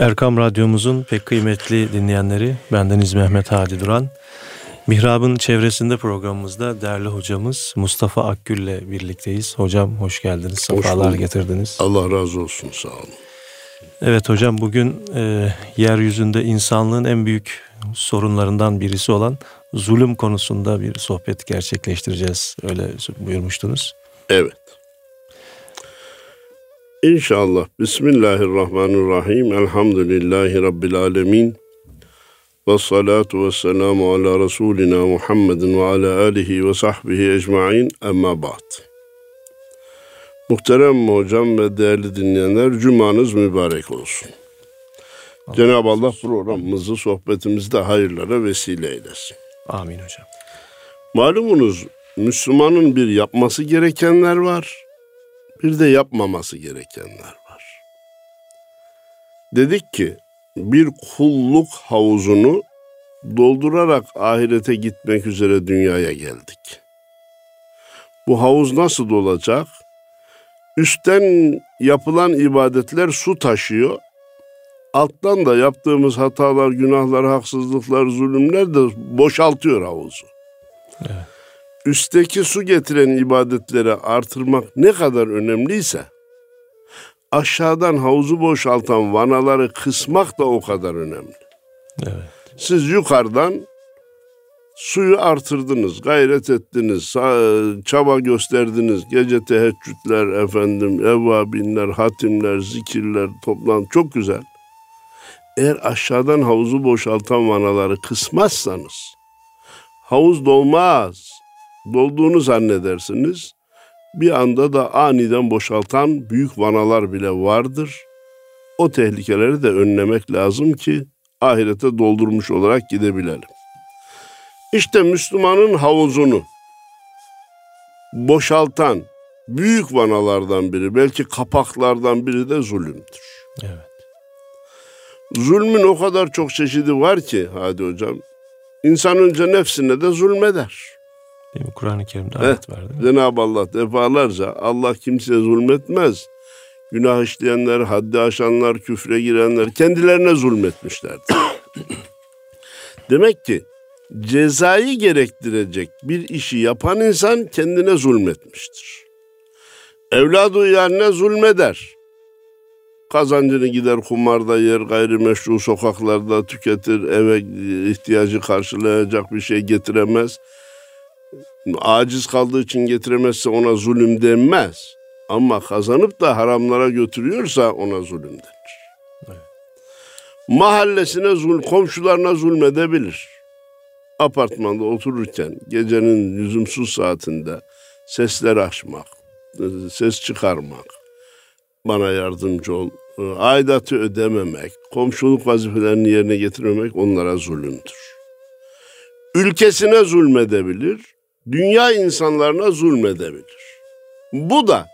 Erkam Radyomuzun pek kıymetli dinleyenleri, bendeniz Mehmet Hadi Duran. Mihrab'ın çevresinde programımızda değerli hocamız Mustafa Akgül ile birlikteyiz. Hocam hoş geldiniz, sefalar getirdiniz. Allah razı olsun, sağ olun. Evet hocam bugün e, yeryüzünde insanlığın en büyük sorunlarından birisi olan zulüm konusunda bir sohbet gerçekleştireceğiz. Öyle buyurmuştunuz. Evet. İnşallah. Bismillahirrahmanirrahim. Elhamdülillahi Rabbil alemin. Ve salatu ve selamu ala Resulina Muhammedin ve ala alihi ve sahbihi ecma'in. Emma ba'd. Muhterem hocam ve değerli dinleyenler, cumanız mübarek olsun. Cenab-ı Allah programımızı, sohbetimizde hayırlara vesile eylesin. Amin hocam. Malumunuz Müslümanın bir yapması gerekenler var, bir de yapmaması gerekenler var. Dedik ki bir kulluk havuzunu doldurarak ahirete gitmek üzere dünyaya geldik. Bu havuz nasıl dolacak? Üstten yapılan ibadetler su taşıyor. Alttan da yaptığımız hatalar, günahlar, haksızlıklar, zulümler de boşaltıyor havuzu. Evet. Üstteki su getiren ibadetleri artırmak ne kadar önemliyse aşağıdan havuzu boşaltan vanaları kısmak da o kadar önemli. Evet. Siz yukarıdan suyu artırdınız, gayret ettiniz, çaba gösterdiniz. Gece teheccüdler efendim, evvabinler, hatimler, zikirler, toplan çok güzel. Eğer aşağıdan havuzu boşaltan vanaları kısmazsanız havuz dolmaz. Dolduğunu zannedersiniz. Bir anda da aniden boşaltan büyük vanalar bile vardır. O tehlikeleri de önlemek lazım ki ahirete doldurmuş olarak gidebilelim. İşte Müslümanın havuzunu boşaltan büyük vanalardan biri, belki kapaklardan biri de zulümdür. Evet. Zulmün o kadar çok çeşidi var ki hadi hocam. İnsan önce nefsine de zulmeder. Değil mi? Kur'an-ı Kerim'de ayet var değil mi? Cenab-ı Allah defalarca Allah kimseye zulmetmez. Günah işleyenler, haddi aşanlar, küfre girenler kendilerine zulmetmişlerdir. Demek ki cezayı gerektirecek bir işi yapan insan kendine zulmetmiştir. Evladı yani zulmeder. Kazancını gider kumarda yer, gayrimeşru sokaklarda tüketir, eve ihtiyacı karşılayacak bir şey getiremez. Aciz kaldığı için getiremezse ona zulüm denmez. Ama kazanıp da haramlara götürüyorsa ona zulüm denir. Evet. Mahallesine zul, komşularına zulmedebilir. Apartmanda otururken gecenin lüzumsuz saatinde sesler açmak, ses çıkarmak, bana yardımcı ol, aidatı ödememek, komşuluk vazifelerini yerine getirmemek onlara zulümdür. Ülkesine zulmedebilir, dünya insanlarına zulmedebilir. Bu da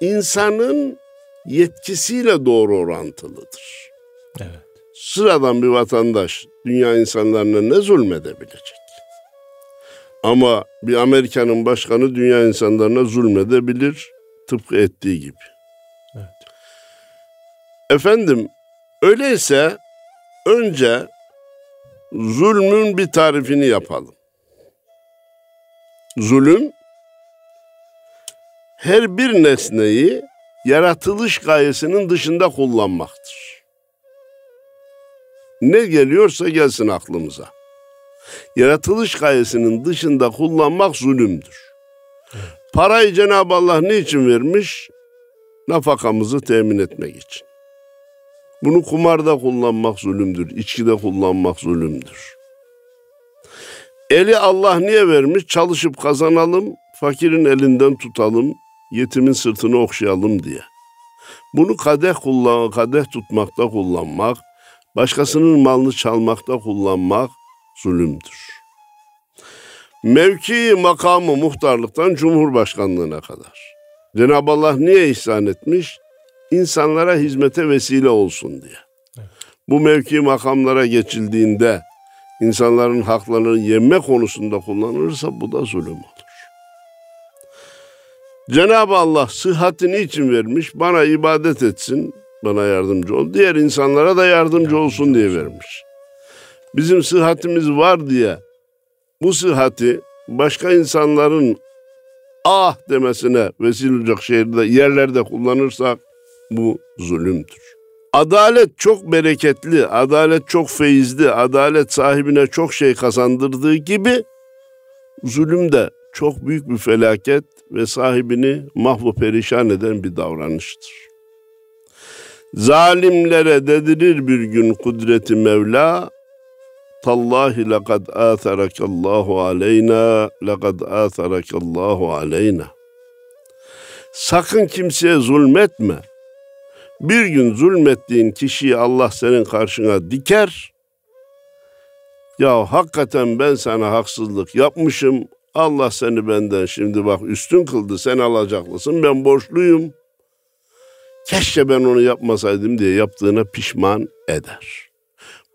insanın yetkisiyle doğru orantılıdır. Evet. Sıradan bir vatandaş dünya insanlarına ne zulmedebilecek? Ama bir Amerika'nın başkanı dünya insanlarına zulmedebilir tıpkı ettiği gibi. Evet. Efendim öyleyse önce zulmün bir tarifini yapalım. Zulüm her bir nesneyi yaratılış gayesinin dışında kullanmaktır. Ne geliyorsa gelsin aklımıza. Yaratılış gayesinin dışında kullanmak zulümdür. Parayı Cenab-ı Allah niçin vermiş? Nafakamızı temin etmek için. Bunu kumarda kullanmak zulümdür, içkide kullanmak zulümdür. Eli Allah niye vermiş? Çalışıp kazanalım, fakirin elinden tutalım, yetimin sırtını okşayalım diye. Bunu kadeh kullan, kadeh tutmakta kullanmak, başkasının malını çalmakta kullanmak zulümdür. Mevki makamı muhtarlıktan cumhurbaşkanlığına kadar. Cenab-ı Allah niye ihsan etmiş? İnsanlara hizmete vesile olsun diye. Bu mevki makamlara geçildiğinde insanların haklarını yemme konusunda kullanılırsa bu da zulüm olur. Cenab-ı Allah sıhhatini için vermiş, bana ibadet etsin, bana yardımcı ol. Diğer insanlara da yardımcı olsun diye vermiş. Bizim sıhhatimiz var diye bu sıhhati başka insanların ah demesine vesile olacak şehirde, yerlerde kullanırsak bu zulümdür. Adalet çok bereketli, adalet çok feyizli, adalet sahibine çok şey kazandırdığı gibi zulüm de çok büyük bir felaket ve sahibini mahvu perişan eden bir davranıştır. Zalimlere dedirir bir gün kudreti Mevla, Tallahi lekad atharakallahu aleyna, lekad atharakallahu aleyna. Sakın kimseye zulmetme. Bir gün zulmettiğin kişiyi Allah senin karşına diker. Ya hakikaten ben sana haksızlık yapmışım. Allah seni benden şimdi bak üstün kıldı. Sen alacaklısın. Ben borçluyum. Keşke ben onu yapmasaydım diye yaptığına pişman eder.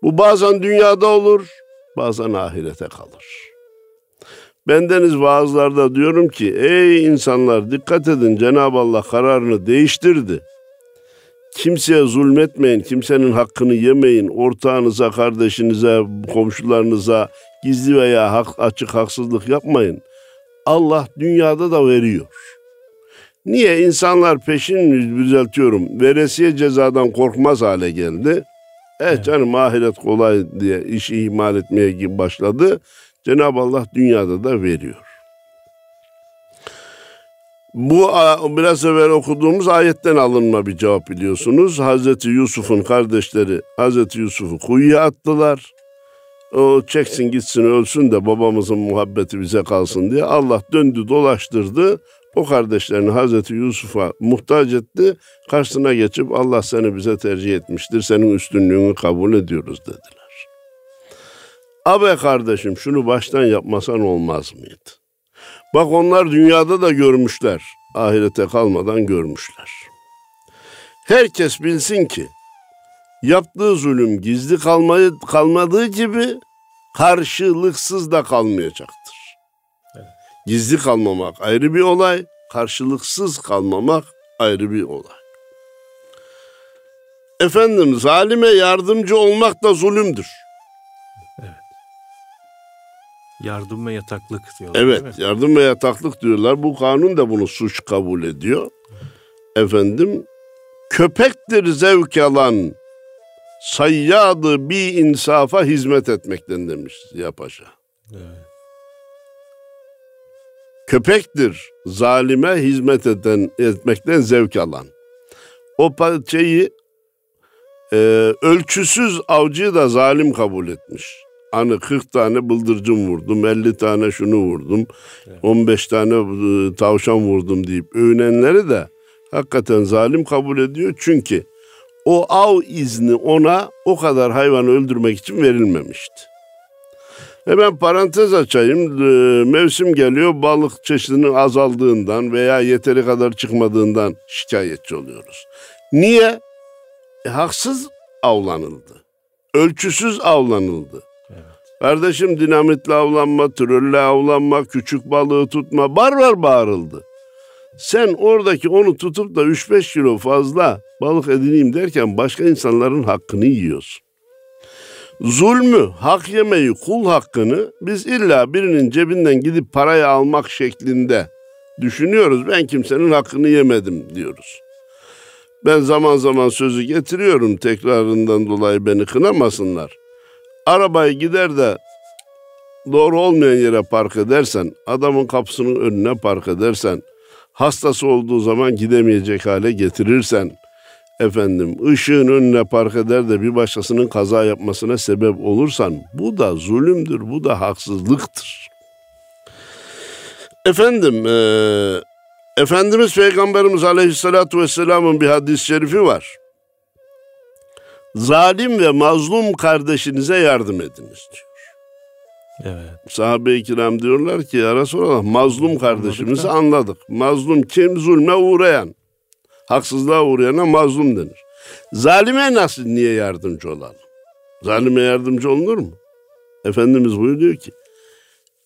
Bu bazen dünyada olur, bazen ahirete kalır. Bendeniz vaazlarda diyorum ki ey insanlar dikkat edin Cenab-ı Allah kararını değiştirdi. Kimseye zulmetmeyin, kimsenin hakkını yemeyin, ortağınıza, kardeşinize, komşularınıza gizli veya hak, açık haksızlık yapmayın. Allah dünyada da veriyor. Niye insanlar peşin düzeltiyorum, veresiye cezadan korkmaz hale geldi. Evet canım ahiret kolay diye işi ihmal etmeye gibi başladı. Cenab-ı Allah dünyada da veriyor. Bu biraz evvel okuduğumuz ayetten alınma bir cevap biliyorsunuz. Hazreti Yusuf'un kardeşleri Hazreti Yusuf'u kuyuya attılar. O çeksin gitsin ölsün de babamızın muhabbeti bize kalsın diye Allah döndü dolaştırdı. O kardeşlerini Hazreti Yusuf'a muhtaç etti. Karşısına geçip Allah seni bize tercih etmiştir. Senin üstünlüğünü kabul ediyoruz dediler. Abi kardeşim şunu baştan yapmasan olmaz mıydı? Bak onlar dünyada da görmüşler. Ahirete kalmadan görmüşler. Herkes bilsin ki yaptığı zulüm gizli kalmayı, kalmadığı gibi karşılıksız da kalmayacaktır. Gizli kalmamak ayrı bir olay, karşılıksız kalmamak ayrı bir olay. Efendim zalime yardımcı olmak da zulümdür. Yardım ve yataklık diyorlar. Evet, yardım ve yataklık diyorlar. Bu kanun da bunu suç kabul ediyor. Efendim, köpektir zevk alan, sayyadı bir insafa hizmet etmekten demiş Ziya Paşa. Evet. Köpektir zalime hizmet eden, etmekten zevk alan. O şeyi e, ölçüsüz avcıyı da zalim kabul etmiş. Hani 40 tane bıldırcın vurdum, 50 tane şunu vurdum, evet. 15 tane e, tavşan vurdum deyip övünenleri de hakikaten zalim kabul ediyor. Çünkü o av izni ona o kadar hayvanı öldürmek için verilmemişti. Hemen parantez açayım. E, mevsim geliyor balık çeşidinin azaldığından veya yeteri kadar çıkmadığından şikayetçi oluyoruz. Niye? E, haksız avlanıldı. Ölçüsüz avlanıldı. Kardeşim dinamitle avlanma, trolle avlanma, küçük balığı tutma, bar var bağırıldı. Sen oradaki onu tutup da 3-5 kilo fazla balık edineyim derken başka insanların hakkını yiyorsun. Zulmü, hak yemeyi, kul hakkını biz illa birinin cebinden gidip parayı almak şeklinde düşünüyoruz. Ben kimsenin hakkını yemedim diyoruz. Ben zaman zaman sözü getiriyorum tekrarından dolayı beni kınamasınlar. Arabayı gider de doğru olmayan yere park edersen, adamın kapısının önüne park edersen, hastası olduğu zaman gidemeyecek hale getirirsen, efendim ışığın önüne park eder de bir başkasının kaza yapmasına sebep olursan bu da zulümdür, bu da haksızlıktır. Efendim, e, Efendimiz Peygamberimiz Aleyhisselatü Vesselam'ın bir hadis-i şerifi var zalim ve mazlum kardeşinize yardım ediniz diyor. Evet. Sahabe-i kiram diyorlar ki ya Resulallah mazlum kardeşimizi anladık. Mazlum kim? Zulme uğrayan. Haksızlığa uğrayana mazlum denir. Zalime nasıl niye yardımcı olalım? Zalime yardımcı olunur mu? Efendimiz buyuruyor ki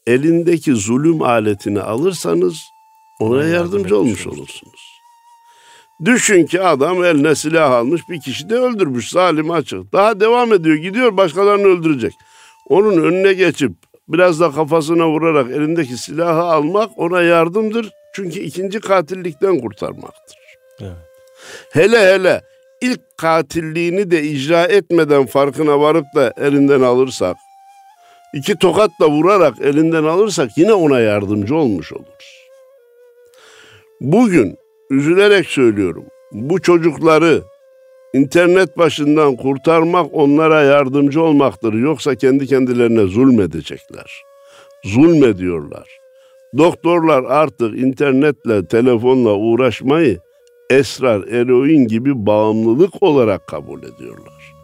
elindeki zulüm aletini alırsanız ona yardımcı olmuş olursunuz. Düşün ki adam eline silah almış bir kişi de öldürmüş zalim açık. Daha devam ediyor gidiyor başkalarını öldürecek. Onun önüne geçip biraz da kafasına vurarak elindeki silahı almak ona yardımdır. Çünkü ikinci katillikten kurtarmaktır. Evet. Hele hele ilk katilliğini de icra etmeden farkına varıp da elinden alırsak, iki tokatla vurarak elinden alırsak yine ona yardımcı olmuş oluruz. Bugün üzülerek söylüyorum. Bu çocukları internet başından kurtarmak onlara yardımcı olmaktır. Yoksa kendi kendilerine zulmedecekler. Zulmediyorlar. Doktorlar artık internetle, telefonla uğraşmayı esrar, eroin gibi bağımlılık olarak kabul ediyorlar.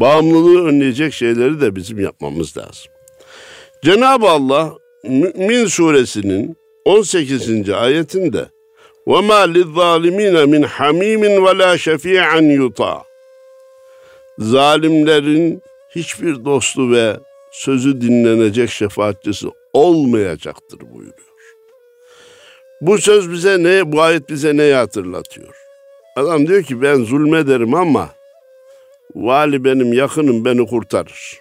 Bağımlılığı önleyecek şeyleri de bizim yapmamız lazım. Cenab-ı Allah Mü'min suresinin 18. ayetinde وَمَا لِلظَّالِمِينَ مِنْ حَمِيمٍ وَلَا شَفِيعًا يُطَى Zalimlerin hiçbir dostu ve sözü dinlenecek şefaatçisi olmayacaktır buyuruyor. Bu söz bize ne, bu ayet bize neyi hatırlatıyor? Adam diyor ki ben zulmederim ama vali benim yakınım beni kurtarır.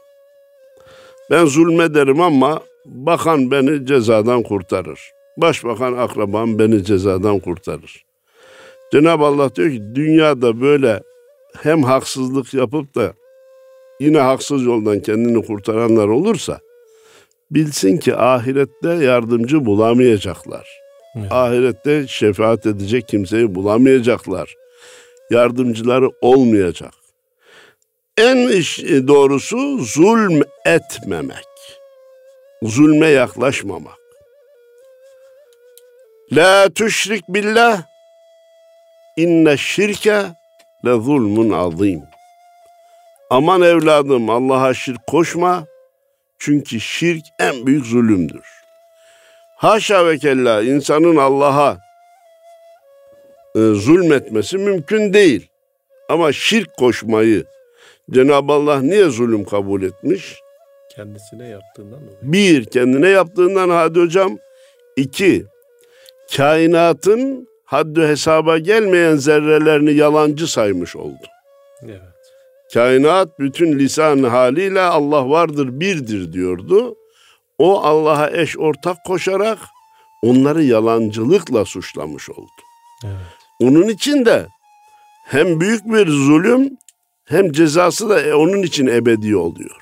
Ben zulmederim ama bakan beni cezadan kurtarır. Başbakan akrabam beni cezadan kurtarır. Cenab-ı Allah diyor ki dünyada böyle hem haksızlık yapıp da yine haksız yoldan kendini kurtaranlar olursa bilsin ki ahirette yardımcı bulamayacaklar. Evet. Ahirette şefaat edecek kimseyi bulamayacaklar. Yardımcıları olmayacak. En iş doğrusu zulm etmemek. Zulme yaklaşmamak. La tüşrik billah inne şirke le zulmun azim. Aman evladım Allah'a şirk koşma çünkü şirk en büyük zulümdür. Haşa ve kella insanın Allah'a e, zulmetmesi mümkün değil. Ama şirk koşmayı Cenab-ı Allah niye zulüm kabul etmiş? Kendisine yaptığından dolayı. Bir, kendine yaptığından hadi hocam. İki, kainatın haddü hesaba gelmeyen zerrelerini yalancı saymış oldu. Evet. Kainat bütün lisan haliyle Allah vardır birdir diyordu. O Allah'a eş ortak koşarak onları yalancılıkla suçlamış oldu. Evet. Onun için de hem büyük bir zulüm hem cezası da e, onun için ebedi oluyor.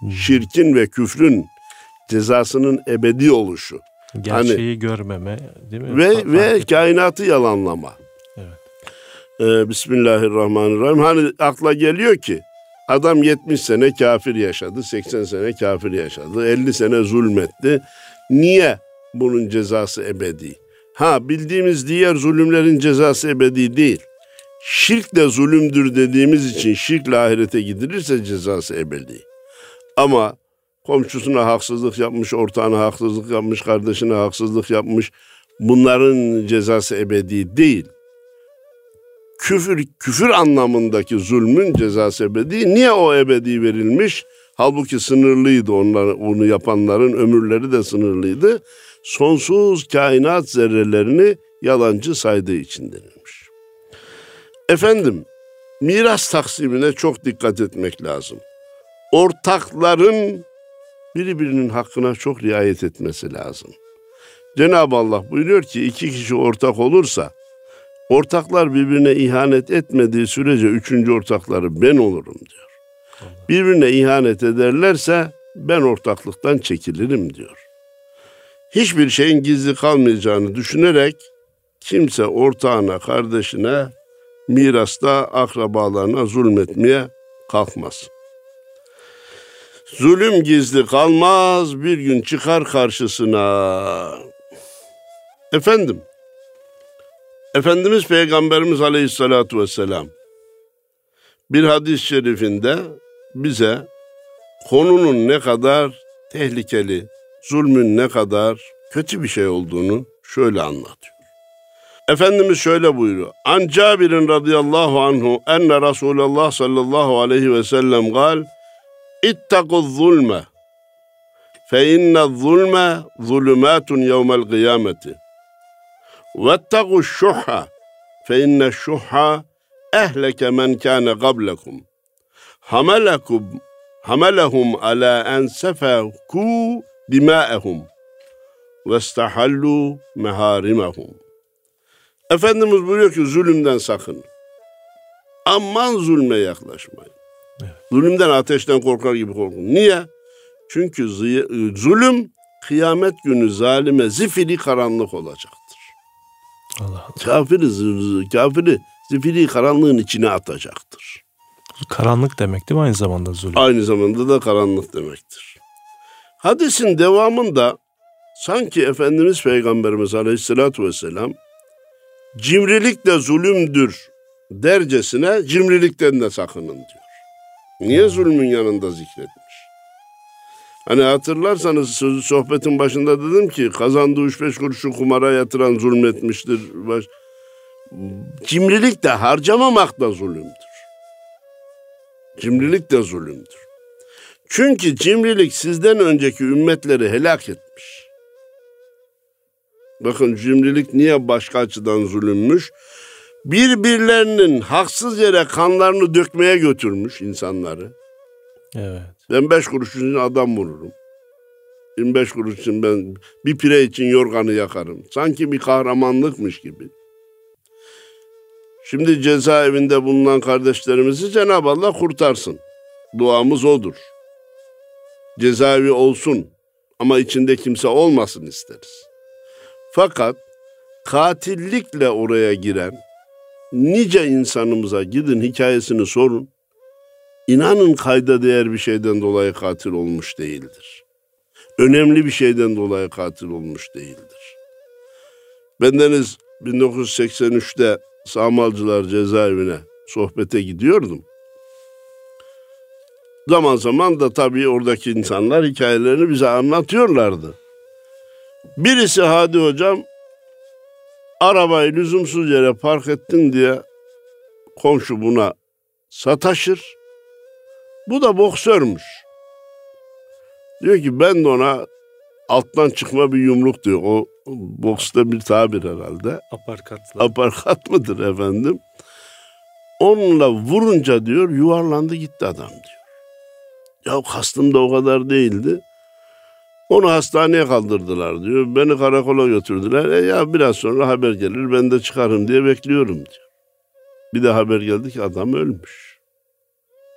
Hmm. Şirkin ve küfrün cezasının ebedi oluşu. Gerçeği hani, görmeme değil mi? Ve Fark ve etmem. kainatı yalanlama. Evet. Ee, Bismillahirrahmanirrahim. Hani akla geliyor ki adam 70 sene kafir yaşadı, 80 sene kafir yaşadı, 50 sene zulmetti. Niye bunun cezası ebedi? Ha bildiğimiz diğer zulümlerin cezası ebedi değil. Şirk de zulümdür dediğimiz için şirkle ahirete gidilirse cezası ebedi. Ama komşusuna haksızlık yapmış, ortağına haksızlık yapmış, kardeşine haksızlık yapmış. Bunların cezası ebedi değil. Küfür küfür anlamındaki zulmün cezası ebedi. Niye o ebedi verilmiş? Halbuki sınırlıydı onlar onu yapanların ömürleri de sınırlıydı. Sonsuz kainat zerrelerini yalancı saydığı için denilmiş. Efendim, miras taksimine çok dikkat etmek lazım. Ortakların birbirinin hakkına çok riayet etmesi lazım. Cenab-ı Allah buyuruyor ki iki kişi ortak olursa ortaklar birbirine ihanet etmediği sürece üçüncü ortakları ben olurum diyor. Birbirine ihanet ederlerse ben ortaklıktan çekilirim diyor. Hiçbir şeyin gizli kalmayacağını düşünerek kimse ortağına, kardeşine, mirasta akrabalarına zulmetmeye kalkmasın. Zulüm gizli kalmaz, bir gün çıkar karşısına. Efendim, Efendimiz Peygamberimiz Aleyhisselatü Vesselam bir hadis-i şerifinde bize konunun ne kadar tehlikeli, zulmün ne kadar kötü bir şey olduğunu şöyle anlatıyor. Efendimiz şöyle buyuruyor. An Cabir'in radıyallahu anhu enne Resulullah sallallahu aleyhi ve sellem gal İnne zulme zulümatun yevmel kıyameti. Vettaku şuhha fe inne şuha ehleke men kâne qablekum. Hamelekum hamelehum ala en sefeku dimâehum ve istahallu meharimehum. Efendimiz buyuruyor ki zulümden sakın. Aman zulme yaklaşmayın. Evet. Zulümden ateşten korkar gibi korkun. Niye? Çünkü zı- zulüm kıyamet günü zalime zifiri karanlık olacaktır. Allah Allah. Kafiri, kafiri zifiri karanlığın içine atacaktır. Karanlık demek değil mi aynı zamanda zulüm? Aynı zamanda da karanlık demektir. Hadisin devamında sanki Efendimiz Peygamberimiz Aleyhisselatü Vesselam cimrilik de zulümdür dercesine cimrilikten de sakının diyor. Niye zulmün yanında zikretmiş? Hani hatırlarsanız sözü sohbetin başında dedim ki kazandığı 3-5 kuruşu kumara yatıran zulmetmiştir. Baş... Cimrilik de harcamamak da zulümdür. Cimrilik de zulümdür. Çünkü cimrilik sizden önceki ümmetleri helak etmiş. Bakın cimrilik niye başka açıdan zulümmüş? Birbirlerinin haksız yere kanlarını dökmeye götürmüş insanları. Evet. Ben beş kuruş için adam vururum. 25 kuruş için ben bir pire için yorganı yakarım. Sanki bir kahramanlıkmış gibi. Şimdi cezaevinde bulunan kardeşlerimizi Cenab-ı Allah kurtarsın. Duamız odur. Cezaevi olsun ama içinde kimse olmasın isteriz. Fakat katillikle oraya giren nice insanımıza gidin hikayesini sorun. İnanın kayda değer bir şeyden dolayı katil olmuş değildir. Önemli bir şeyden dolayı katil olmuş değildir. Bendeniz 1983'te Samalcılar cezaevine sohbete gidiyordum. Zaman zaman da tabii oradaki insanlar hikayelerini bize anlatıyorlardı. Birisi Hadi hocam arabayı lüzumsuz yere park ettin diye komşu buna sataşır. Bu da boksörmüş. Diyor ki ben de ona alttan çıkma bir yumruk diyor. O boksta bir tabir herhalde. Aparkatla. Aparkat mıdır efendim? Onunla vurunca diyor yuvarlandı gitti adam diyor. Ya kastım da o kadar değildi. Onu hastaneye kaldırdılar diyor. Beni karakola götürdüler. E ya biraz sonra haber gelir ben de çıkarım diye bekliyorum diyor. Bir de haber geldi ki adam ölmüş.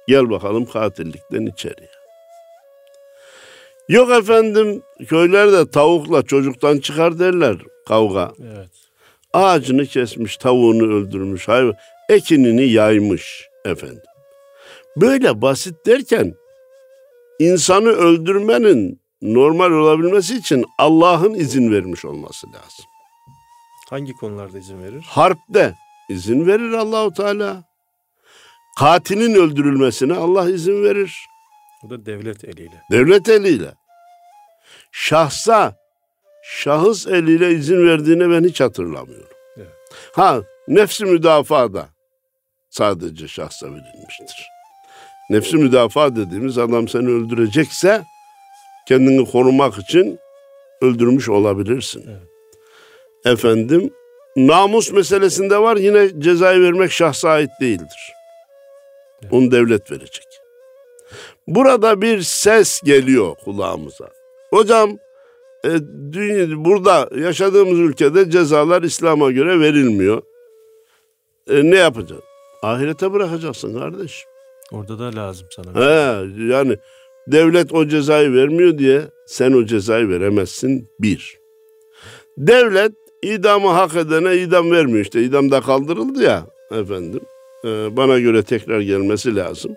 Gel bakalım katillikten içeriye. Yok efendim köylerde tavukla çocuktan çıkar derler kavga. Evet. Ağacını kesmiş, tavuğunu öldürmüş, hayvan, ekinini yaymış efendim. Böyle basit derken insanı öldürmenin normal olabilmesi için Allah'ın izin vermiş olması lazım. Hangi konularda izin verir? Harpte izin verir Allahu Teala. Katilin öldürülmesine Allah izin verir. O da devlet eliyle. Devlet eliyle. Şahsa, şahıs eliyle izin verdiğini ben hiç hatırlamıyorum. Evet. Ha, nefsi müdafaa da sadece şahsa verilmiştir. Nefsi müdafaa dediğimiz adam seni öldürecekse kendini korumak için öldürmüş olabilirsin. Evet. Efendim, namus meselesinde var yine cezayı vermek şahsa ait değildir. Onu devlet verecek. Burada bir ses geliyor kulağımıza. Hocam e, burada yaşadığımız ülkede cezalar İslam'a göre verilmiyor. E, ne yapacağız? Ahirete bırakacaksın kardeş. Orada da lazım sana. He, yani devlet o cezayı vermiyor diye sen o cezayı veremezsin bir. Devlet idamı hak edene idam vermiyor işte. İdam da kaldırıldı ya efendim. E, bana göre tekrar gelmesi lazım.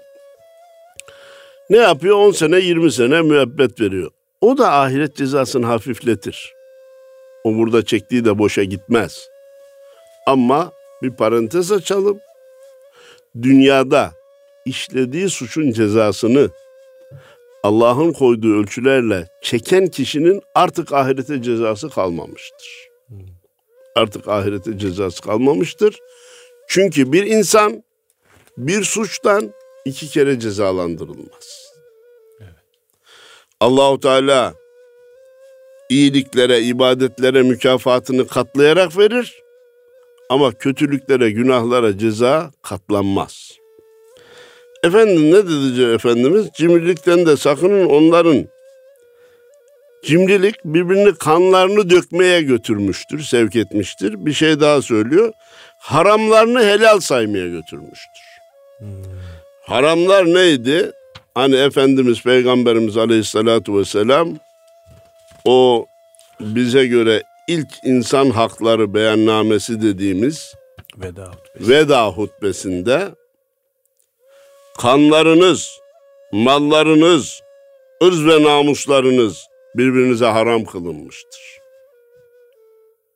Ne yapıyor? 10 sene 20 sene müebbet veriyor. O da ahiret cezasını hafifletir. O burada çektiği de boşa gitmez. Ama bir parantez açalım. Dünyada işlediği suçun cezasını Allah'ın koyduğu ölçülerle çeken kişinin artık ahirete cezası kalmamıştır. Artık ahirete cezası kalmamıştır. Çünkü bir insan bir suçtan iki kere cezalandırılmaz. Allahu Teala iyiliklere, ibadetlere mükafatını katlayarak verir. Ama kötülüklere, günahlara ceza katlanmaz. Efendim ne dedi Efendimiz? Cimrilikten de sakının onların. Cimrilik birbirini kanlarını dökmeye götürmüştür, sevk etmiştir. Bir şey daha söylüyor. Haramlarını helal saymaya götürmüştür. Hmm. Haramlar neydi? Hani Efendimiz Peygamberimiz Aleyhisselatü Vesselam o bize göre ilk insan hakları beyannamesi dediğimiz veda, hutbesi. veda hutbesinde kanlarınız, mallarınız, ırz ve namuslarınız birbirinize haram kılınmıştır.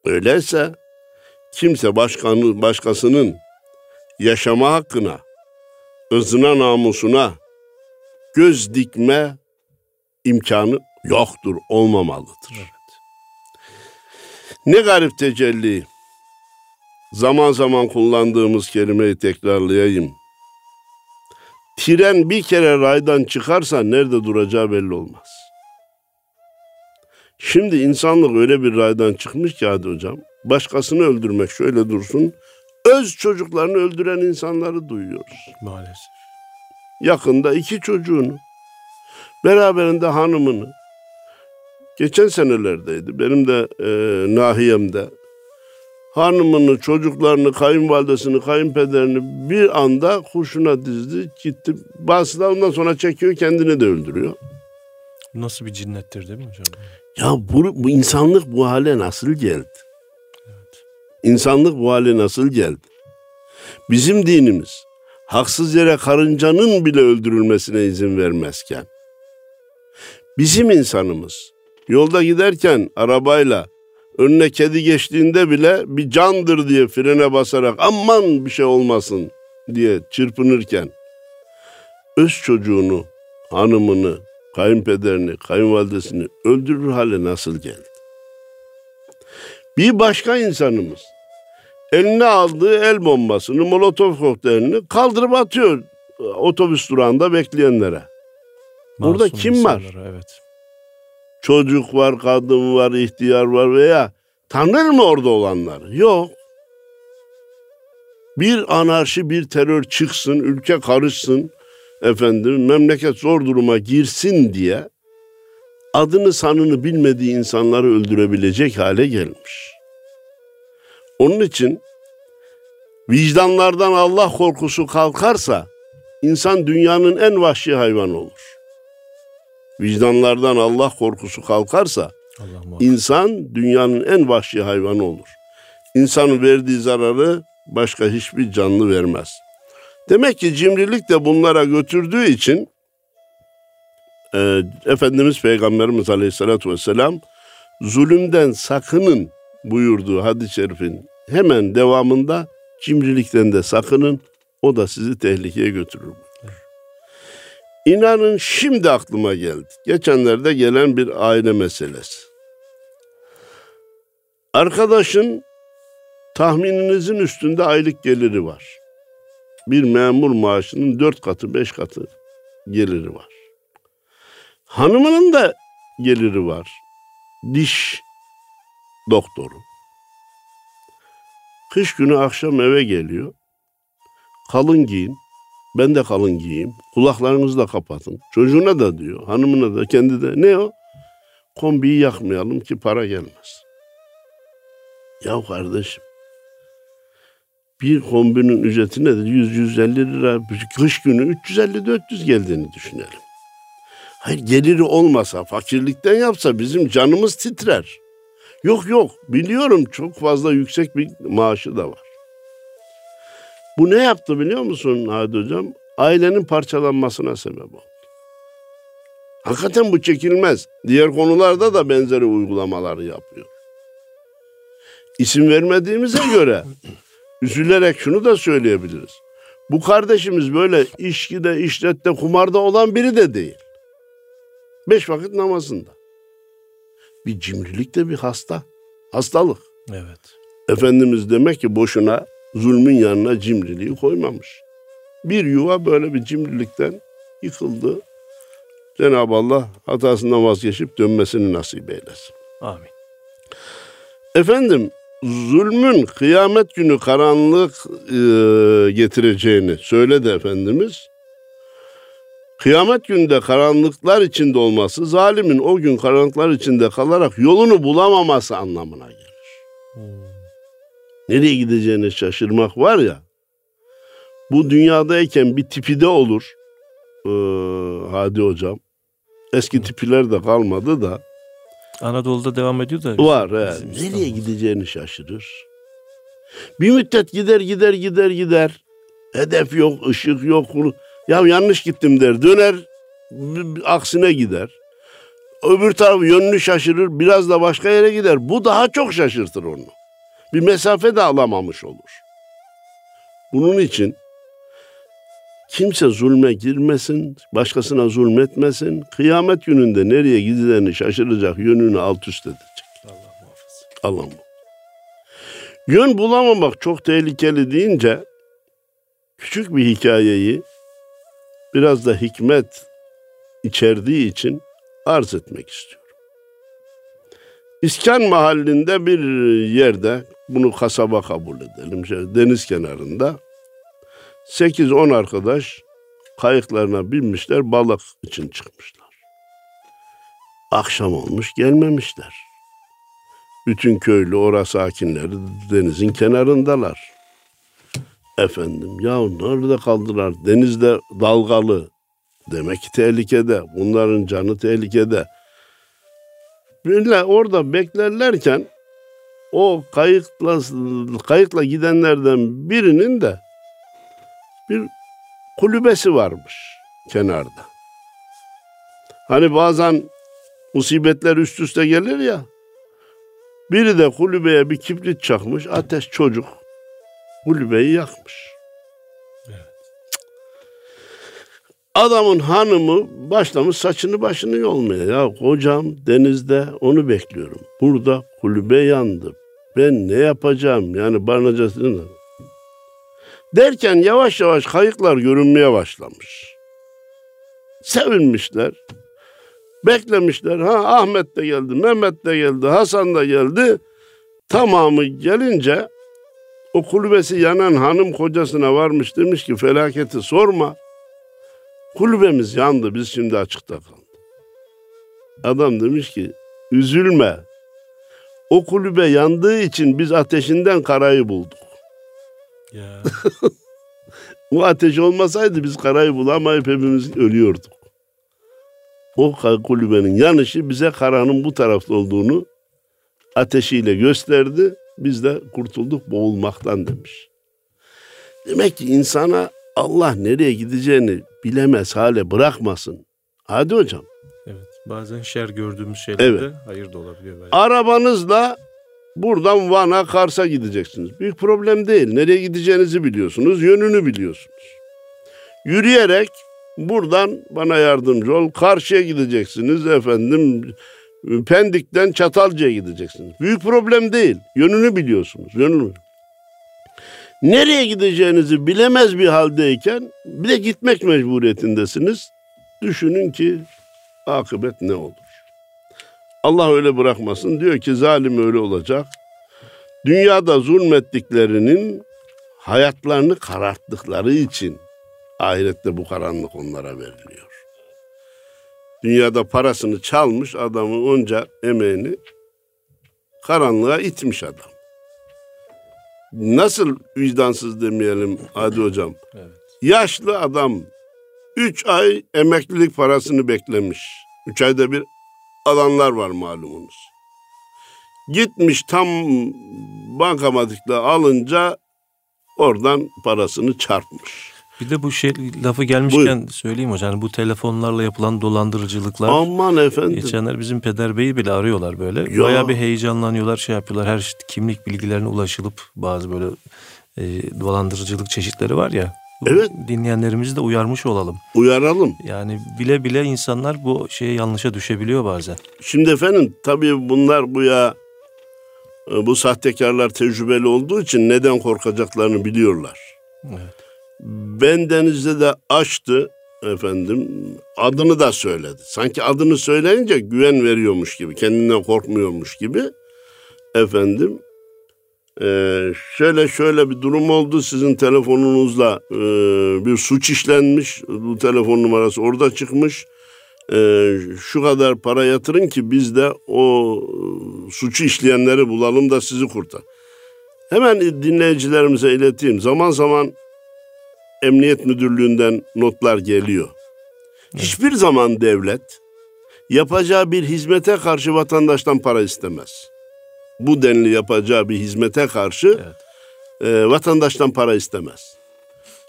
Öyleyse kimse başkanı, başkasının yaşama hakkına, ırzına, namusuna göz dikme imkanı yoktur, olmamalıdır. Evet. Ne garip tecelli. Zaman zaman kullandığımız kelimeyi tekrarlayayım. Tren bir kere raydan çıkarsa nerede duracağı belli olmaz. Şimdi insanlık öyle bir raydan çıkmış ki hadi hocam. Başkasını öldürmek şöyle dursun. Öz çocuklarını öldüren insanları duyuyoruz. Maalesef. Yakında iki çocuğunu, beraberinde hanımını, geçen senelerdeydi. Benim de e, nahiyemde hanımını, çocuklarını, kayınvalidesini, kayınpederini bir anda kurşuna dizdi, gitti. Bazısı da ondan sonra çekiyor, kendini de öldürüyor. Nasıl bir cinnettir değil mi hocam? Ya bu, bu insanlık bu hale nasıl geldi? Evet. İnsanlık bu hale nasıl geldi? Bizim dinimiz haksız yere karıncanın bile öldürülmesine izin vermezken bizim insanımız Yolda giderken arabayla önüne kedi geçtiğinde bile bir candır diye frene basarak aman bir şey olmasın diye çırpınırken öz çocuğunu, hanımını, kayınpederini, kayınvalidesini öldürür hale nasıl geldi? Bir başka insanımız eline aldığı el bombasını, molotof kokteylini kaldırıp atıyor otobüs durağında bekleyenlere. Masum Burada kim var? Evet. Çocuk var, kadın var, ihtiyar var veya tanır mı orada olanlar? Yok. Bir anarşi, bir terör çıksın, ülke karışsın, efendim memleket zor duruma girsin diye adını sanını bilmediği insanları öldürebilecek hale gelmiş. Onun için vicdanlardan Allah korkusu kalkarsa insan dünyanın en vahşi hayvanı olur vicdanlardan Allah korkusu kalkarsa Allah insan dünyanın en vahşi hayvanı olur. İnsanın verdiği zararı başka hiçbir canlı vermez. Demek ki cimrilik de bunlara götürdüğü için e, Efendimiz Peygamberimiz Aleyhisselatü Vesselam zulümden sakının buyurduğu hadis-i şerifin hemen devamında cimrilikten de sakının o da sizi tehlikeye götürür. İnanın şimdi aklıma geldi. Geçenlerde gelen bir aile meselesi. Arkadaşın tahmininizin üstünde aylık geliri var. Bir memur maaşının dört katı, beş katı geliri var. Hanımının da geliri var. Diş doktoru. Kış günü akşam eve geliyor. Kalın giyin, ben de kalın giyeyim. Kulaklarınızı da kapatın. Çocuğuna da diyor. Hanımına da kendi de. Ne o? Kombiyi yakmayalım ki para gelmez. Ya kardeşim. Bir kombinin ücreti nedir? 100-150 lira. Kış günü 350-400 geldiğini düşünelim. Hayır geliri olmasa, fakirlikten yapsa bizim canımız titrer. Yok yok biliyorum çok fazla yüksek bir maaşı da var. Bu ne yaptı biliyor musun Hadi Hocam? Ailenin parçalanmasına sebep oldu. Hakikaten bu çekilmez. Diğer konularda da benzeri uygulamaları yapıyor. İsim vermediğimize göre üzülerek şunu da söyleyebiliriz. Bu kardeşimiz böyle işkide, işlette, kumarda olan biri de değil. Beş vakit namazında. Bir cimrilik de bir hasta. Hastalık. Evet. Efendimiz demek ki boşuna zulmün yanına cimriliği koymamış. Bir yuva böyle bir cimrilikten yıkıldı. Cenab-ı Allah hatasından vazgeçip dönmesini nasip eylesin. Amin. Efendim zulmün kıyamet günü karanlık e, getireceğini söyledi Efendimiz. Kıyamet günde karanlıklar içinde olması, zalimin o gün karanlıklar içinde kalarak yolunu bulamaması anlamına gelir. Hmm. Nereye gideceğini şaşırmak var ya, bu dünyadayken bir tipi de olur. Ee, Hadi hocam. Eski tipiler de kalmadı da. Anadolu'da devam ediyor da. Var. He. Nereye gideceğini şaşırır. Bir müddet gider gider gider gider. Hedef yok, ışık yok. Ya yanlış gittim der. Döner aksine gider. Öbür taraf yönünü şaşırır. Biraz da başka yere gider. Bu daha çok şaşırtır onu. Bir mesafe de alamamış olur. Bunun için kimse zulme girmesin, başkasına zulmetmesin. Kıyamet gününde nereye gideceğini şaşıracak, yönünü alt üst edecek. Allah muhafaza. Allah muhafaza. Yön bulamamak çok tehlikeli deyince küçük bir hikayeyi biraz da hikmet içerdiği için arz etmek istiyorum. İskan mahallinde bir yerde, bunu kasaba kabul edelim, şey, deniz kenarında 8-10 arkadaş kayıklarına binmişler, balık için çıkmışlar. Akşam olmuş gelmemişler. Bütün köylü, orası sakinleri denizin kenarındalar. Efendim ya nerede kaldılar? Denizde dalgalı. Demek ki tehlikede. Bunların canı tehlikede. Böyle orada beklerlerken o kayıkla kayıkla gidenlerden birinin de bir kulübesi varmış kenarda. Hani bazen musibetler üst üste gelir ya. Biri de kulübeye bir kibrit çakmış, ateş çocuk kulübeyi yakmış. Adamın hanımı başlamış saçını başını yolmaya. Ya kocam denizde onu bekliyorum. Burada kulübe yandı. Ben ne yapacağım? Yani barınacasını. Derken yavaş yavaş kayıklar görünmeye başlamış. Sevinmişler. Beklemişler. Ha Ahmet de geldi, Mehmet de geldi, Hasan da geldi. Tamamı gelince o kulübesi yanan hanım kocasına varmış demiş ki felaketi sorma. Kulübemiz yandı biz şimdi açıkta kaldık. Adam demiş ki üzülme. O kulübe yandığı için biz ateşinden karayı bulduk. Ya. o ateş olmasaydı biz karayı bulamayıp hepimiz ölüyorduk. O kulübenin yanışı bize karanın bu tarafta olduğunu ateşiyle gösterdi. Biz de kurtulduk boğulmaktan demiş. Demek ki insana Allah nereye gideceğini bilemez hale bırakmasın. Hadi hocam. Evet. Bazen şer gördüğümüz şeylerde evet. hayır da olabiliyor. Belki. Arabanızla buradan Van'a Kars'a gideceksiniz. Büyük problem değil. Nereye gideceğinizi biliyorsunuz. Yönünü biliyorsunuz. Yürüyerek buradan bana yardımcı ol. Karşıya gideceksiniz efendim. Pendik'ten Çatalca'ya gideceksiniz. Büyük problem değil. Yönünü biliyorsunuz. Yönünü. Nereye gideceğinizi bilemez bir haldeyken bir de gitmek mecburiyetindesiniz. Düşünün ki akıbet ne olur? Allah öyle bırakmasın. Diyor ki zalim öyle olacak. Dünyada zulmettiklerinin hayatlarını kararttıkları için ahirette bu karanlık onlara veriliyor. Dünyada parasını çalmış adamın onca emeğini karanlığa itmiş adam. Nasıl vicdansız demeyelim Hadi hocam. Evet. Yaşlı adam üç ay emeklilik parasını beklemiş. Üç ayda bir alanlar var malumunuz. Gitmiş tam bankamatikle alınca oradan parasını çarpmış. Bir de bu şey lafı gelmişken Buyur. söyleyeyim hocam. Yani bu telefonlarla yapılan dolandırıcılıklar. Aman efendim. Geçenler bizim peder beyi bile arıyorlar böyle. Ya. Bayağı bir heyecanlanıyorlar şey yapıyorlar. Her şey, kimlik bilgilerine ulaşılıp bazı böyle e, dolandırıcılık çeşitleri var ya. Evet. Dinleyenlerimizi de uyarmış olalım. Uyaralım. Yani bile bile insanlar bu şeye yanlışa düşebiliyor bazen. Şimdi efendim tabii bunlar bu ya e, bu sahtekarlar tecrübeli olduğu için neden korkacaklarını biliyorlar. Evet. Ben denizde de açtı efendim adını da söyledi. Sanki adını söyleyince güven veriyormuş gibi, kendinden korkmuyormuş gibi. Efendim Ee, şöyle şöyle bir durum oldu. Sizin telefonunuzla e, bir suç işlenmiş. Bu telefon numarası orada çıkmış. Ee, şu kadar para yatırın ki biz de o e, suçu işleyenleri bulalım da sizi kurtar. Hemen dinleyicilerimize ileteyim. Zaman zaman emniyet müdürlüğünden notlar geliyor. Hiçbir zaman devlet yapacağı bir hizmete karşı vatandaştan para istemez bu denli yapacağı bir hizmete karşı evet. e, vatandaştan para istemez.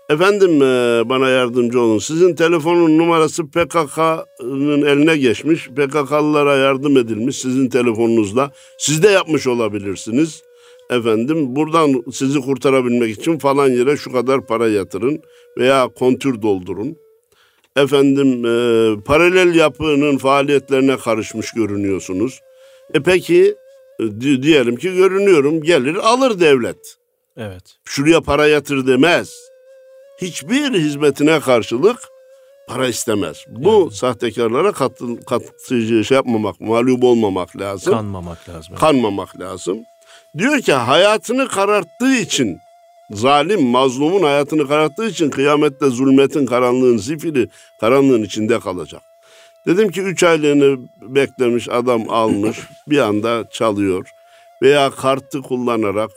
Efendim e, bana yardımcı olun. Sizin telefonun numarası PKK'nın eline geçmiş. PKK'lılara yardım edilmiş sizin telefonunuzla. Siz de yapmış olabilirsiniz. Efendim buradan sizi kurtarabilmek için falan yere şu kadar para yatırın veya kontür doldurun. Efendim e, paralel yapının faaliyetlerine karışmış görünüyorsunuz. E peki diyelim ki görünüyorum gelir alır devlet. Evet. Şuraya para yatır demez. Hiçbir hizmetine karşılık para istemez. Bu evet. sahtekarlara katı, katıcı şey yapmamak, mağlup olmamak lazım. Kanmamak lazım. Kanmamak lazım. Diyor ki hayatını kararttığı için zalim mazlumun hayatını kararttığı için kıyamette zulmetin karanlığın zifiri karanlığın içinde kalacak. Dedim ki üç aylığını beklemiş adam almış bir anda çalıyor. Veya kartı kullanarak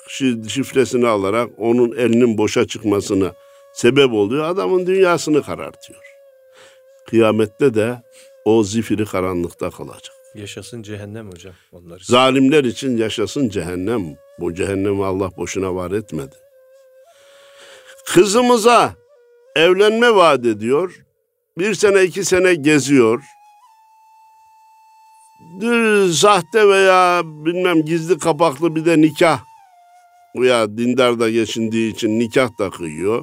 şifresini alarak onun elinin boşa çıkmasına sebep oluyor. Adamın dünyasını karartıyor. Kıyamette de o zifiri karanlıkta kalacak. Yaşasın cehennem hocam onlar için. Zalimler için yaşasın cehennem. Bu cehennemi Allah boşuna var etmedi. Kızımıza evlenme vaat ediyor. Bir sene iki sene geziyor sahte veya bilmem gizli kapaklı bir de nikah veya dindar da geçindiği için nikah da kıyıyor.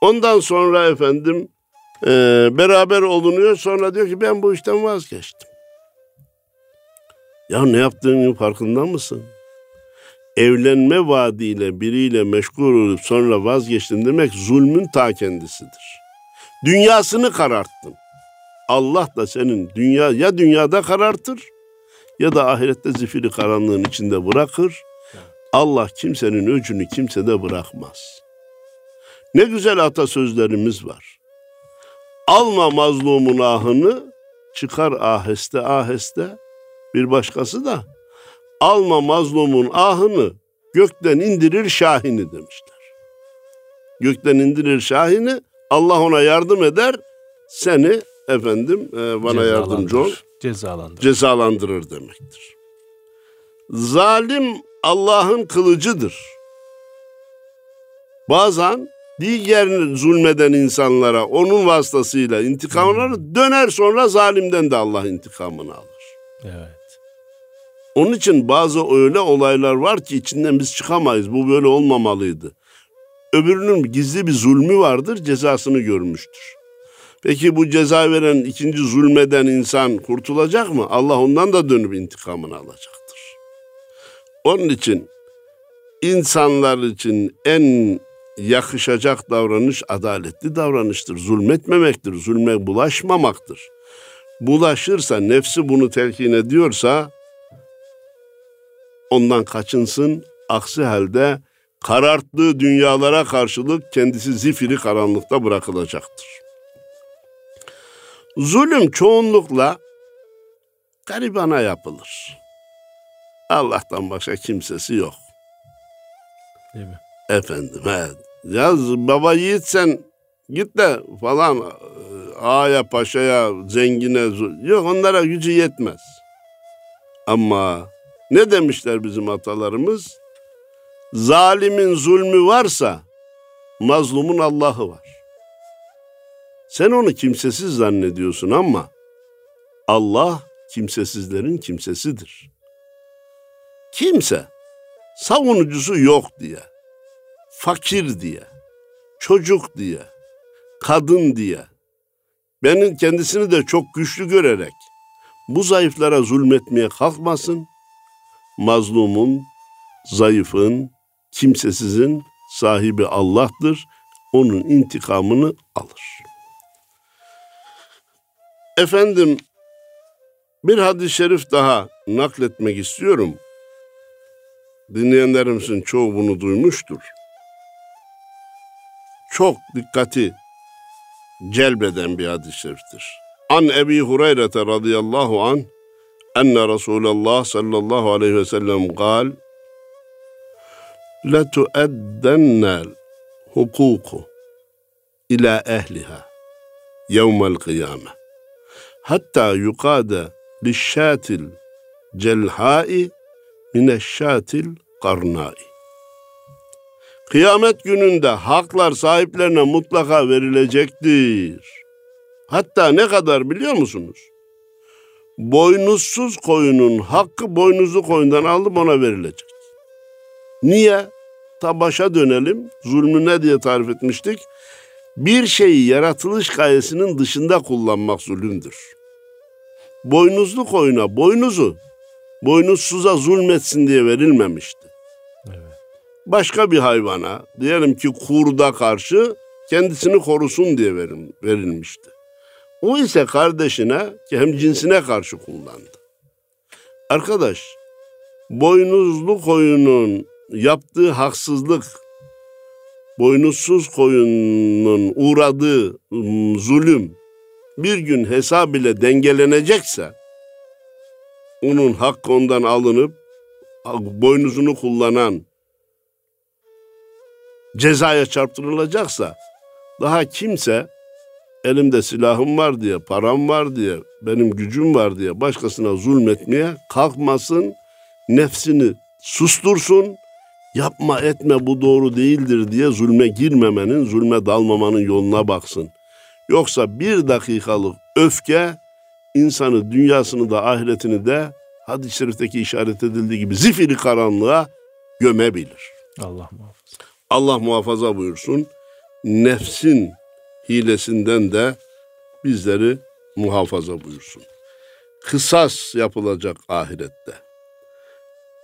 Ondan sonra efendim e, beraber olunuyor sonra diyor ki ben bu işten vazgeçtim. Ya ne yaptığının farkında mısın? Evlenme vaadiyle biriyle meşgul olup sonra vazgeçtin demek zulmün ta kendisidir. Dünyasını kararttın. Allah da senin dünya ya dünyada karartır ya da ahirette zifiri karanlığın içinde bırakır. Allah kimsenin öcünü kimsede bırakmaz. Ne güzel atasözlerimiz var. Alma mazlumun ahını, çıkar aheste aheste. Bir başkası da alma mazlumun ahını, gökten indirir şahini demişler. Gökten indirir şahini, Allah ona yardım eder, seni efendim e, bana yardımcı ol. Cezalandırır. Cezalandırır demektir. Zalim Allah'ın kılıcıdır. Bazen diğer zulmeden insanlara onun vasıtasıyla intikamını hmm. döner sonra zalimden de Allah intikamını alır. Evet. Onun için bazı öyle olaylar var ki içinden biz çıkamayız. Bu böyle olmamalıydı. Öbürünün gizli bir zulmü vardır, cezasını görmüştür. Peki bu ceza veren ikinci zulmeden insan kurtulacak mı? Allah ondan da dönüp intikamını alacaktır. Onun için insanlar için en yakışacak davranış adaletli davranıştır. Zulmetmemektir, zulme bulaşmamaktır. Bulaşırsa, nefsi bunu telkin ediyorsa ondan kaçınsın. Aksi halde kararttığı dünyalara karşılık kendisi zifiri karanlıkta bırakılacaktır. Zulüm çoğunlukla garibana yapılır. Allah'tan başka kimsesi yok. Değil mi? Efendim evet. Ya baba yiğit sen git de falan e, ağaya paşaya zengine yok onlara gücü yetmez. Ama ne demişler bizim atalarımız? Zalimin zulmü varsa mazlumun Allah'ı var. Sen onu kimsesiz zannediyorsun ama Allah kimsesizlerin kimsesidir. Kimse savunucusu yok diye, fakir diye, çocuk diye, kadın diye, benim kendisini de çok güçlü görerek bu zayıflara zulmetmeye kalkmasın. Mazlumun, zayıfın, kimsesizin sahibi Allah'tır. Onun intikamını alır. Efendim bir hadis-i şerif daha nakletmek istiyorum. dinleyenlerimizin çoğu bunu duymuştur. Çok dikkati celbeden bir hadis-i şeriftir. An Ebi Hureyre radıyallahu an enne Resulullah sallallahu aleyhi ve sellem gal لَتُؤَدَّنَّ hukuku ila ehliha yevmel kıyame. Hatta yukade lişşatil celhai mineşşatil karnai. Kıyamet gününde haklar sahiplerine mutlaka verilecektir. Hatta ne kadar biliyor musunuz? Boynuzsuz koyunun hakkı boynuzlu koyundan aldım ona verilecek. Niye? Ta başa dönelim. Zulmü ne diye tarif etmiştik? Bir şeyi yaratılış gayesinin dışında kullanmak zulümdür. Boynuzlu koyuna boynuzu boynuzsuza zulmetsin diye verilmemişti. Evet. Başka bir hayvana diyelim ki kurda karşı kendisini korusun diye verilmişti. O ise kardeşine hem cinsine karşı kullandı. Arkadaş boynuzlu koyunun yaptığı haksızlık, boynuzsuz koyunun uğradığı zulüm bir gün hesab ile dengelenecekse onun hakkı ondan alınıp boynuzunu kullanan cezaya çarptırılacaksa daha kimse elimde silahım var diye, param var diye, benim gücüm var diye başkasına zulmetmeye kalkmasın, nefsini sustursun, yapma etme bu doğru değildir diye zulme girmemenin, zulme dalmamanın yoluna baksın. Yoksa bir dakikalık öfke insanı dünyasını da ahiretini de hadis-i şerifteki işaret edildiği gibi zifiri karanlığa gömebilir. Allah muhafaza. Allah muhafaza buyursun. Nefsin hilesinden de bizleri muhafaza buyursun. Kısas yapılacak ahirette.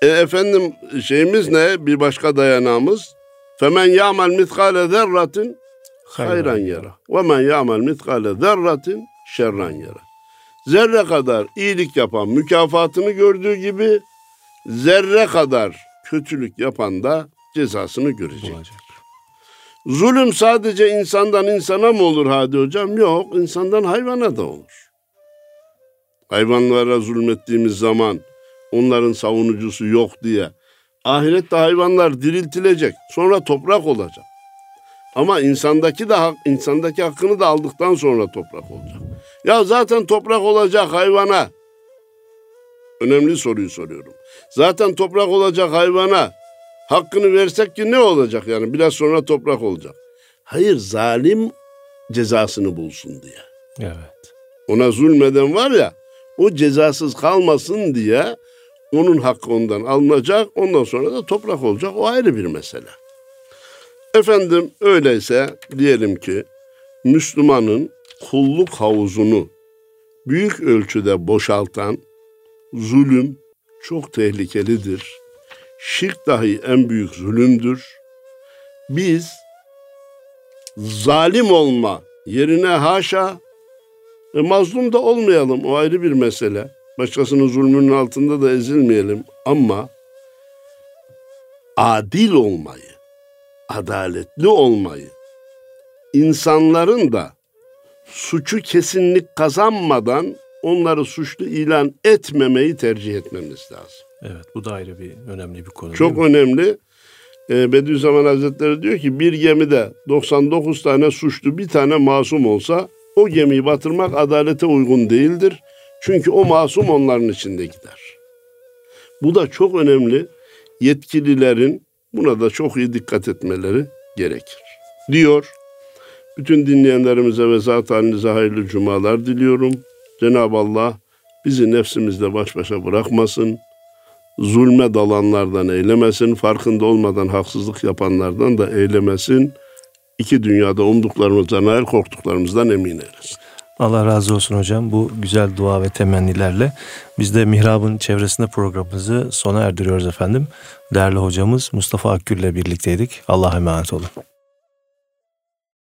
E efendim şeyimiz ne? Bir başka dayanağımız. Femen ya'mel mitkale zerratin hayran yara. Ve men ya'mel mitkale zerratin şerran yara. Zerre kadar iyilik yapan mükafatını gördüğü gibi zerre kadar kötülük yapan da cezasını görecek. Olacak. Zulüm sadece insandan insana mı olur Hadi Hocam? Yok, insandan hayvana da olur. Hayvanlara zulmettiğimiz zaman onların savunucusu yok diye. Ahirette hayvanlar diriltilecek. Sonra toprak olacak. Ama insandaki de insandaki hakkını da aldıktan sonra toprak olacak. Ya zaten toprak olacak hayvana. Önemli soruyu soruyorum. Zaten toprak olacak hayvana hakkını versek ki ne olacak yani biraz sonra toprak olacak. Hayır zalim cezasını bulsun diye. Evet. Ona zulmeden var ya o cezasız kalmasın diye onun hakkı ondan alınacak. Ondan sonra da toprak olacak. O ayrı bir mesele. Efendim öyleyse diyelim ki Müslümanın kulluk havuzunu büyük ölçüde boşaltan zulüm çok tehlikelidir. Şirk dahi en büyük zulümdür. Biz zalim olma yerine haşa e, mazlum da olmayalım o ayrı bir mesele. Başkasının zulmünün altında da ezilmeyelim ama adil olmayı, adaletli olmayı, insanların da suçu kesinlik kazanmadan onları suçlu ilan etmemeyi tercih etmemiz lazım. Evet bu da ayrı bir önemli bir konu. Çok önemli. Ee, Bediüzzaman Hazretleri diyor ki bir gemide 99 tane suçlu bir tane masum olsa o gemiyi batırmak adalete uygun değildir. Çünkü o masum onların içinde gider. Bu da çok önemli. Yetkililerin buna da çok iyi dikkat etmeleri gerekir. Diyor. Bütün dinleyenlerimize ve zat halinize hayırlı cumalar diliyorum. Cenab-ı Allah bizi nefsimizle baş başa bırakmasın. Zulme dalanlardan eylemesin. Farkında olmadan haksızlık yapanlardan da eylemesin. İki dünyada umduklarımızdan, hayal korktuklarımızdan emin eylesin. Allah razı olsun hocam. Bu güzel dua ve temennilerle biz de Mihrab'ın çevresinde programımızı sona erdiriyoruz efendim. Değerli hocamız Mustafa Akgül ile birlikteydik. Allah'a emanet olun.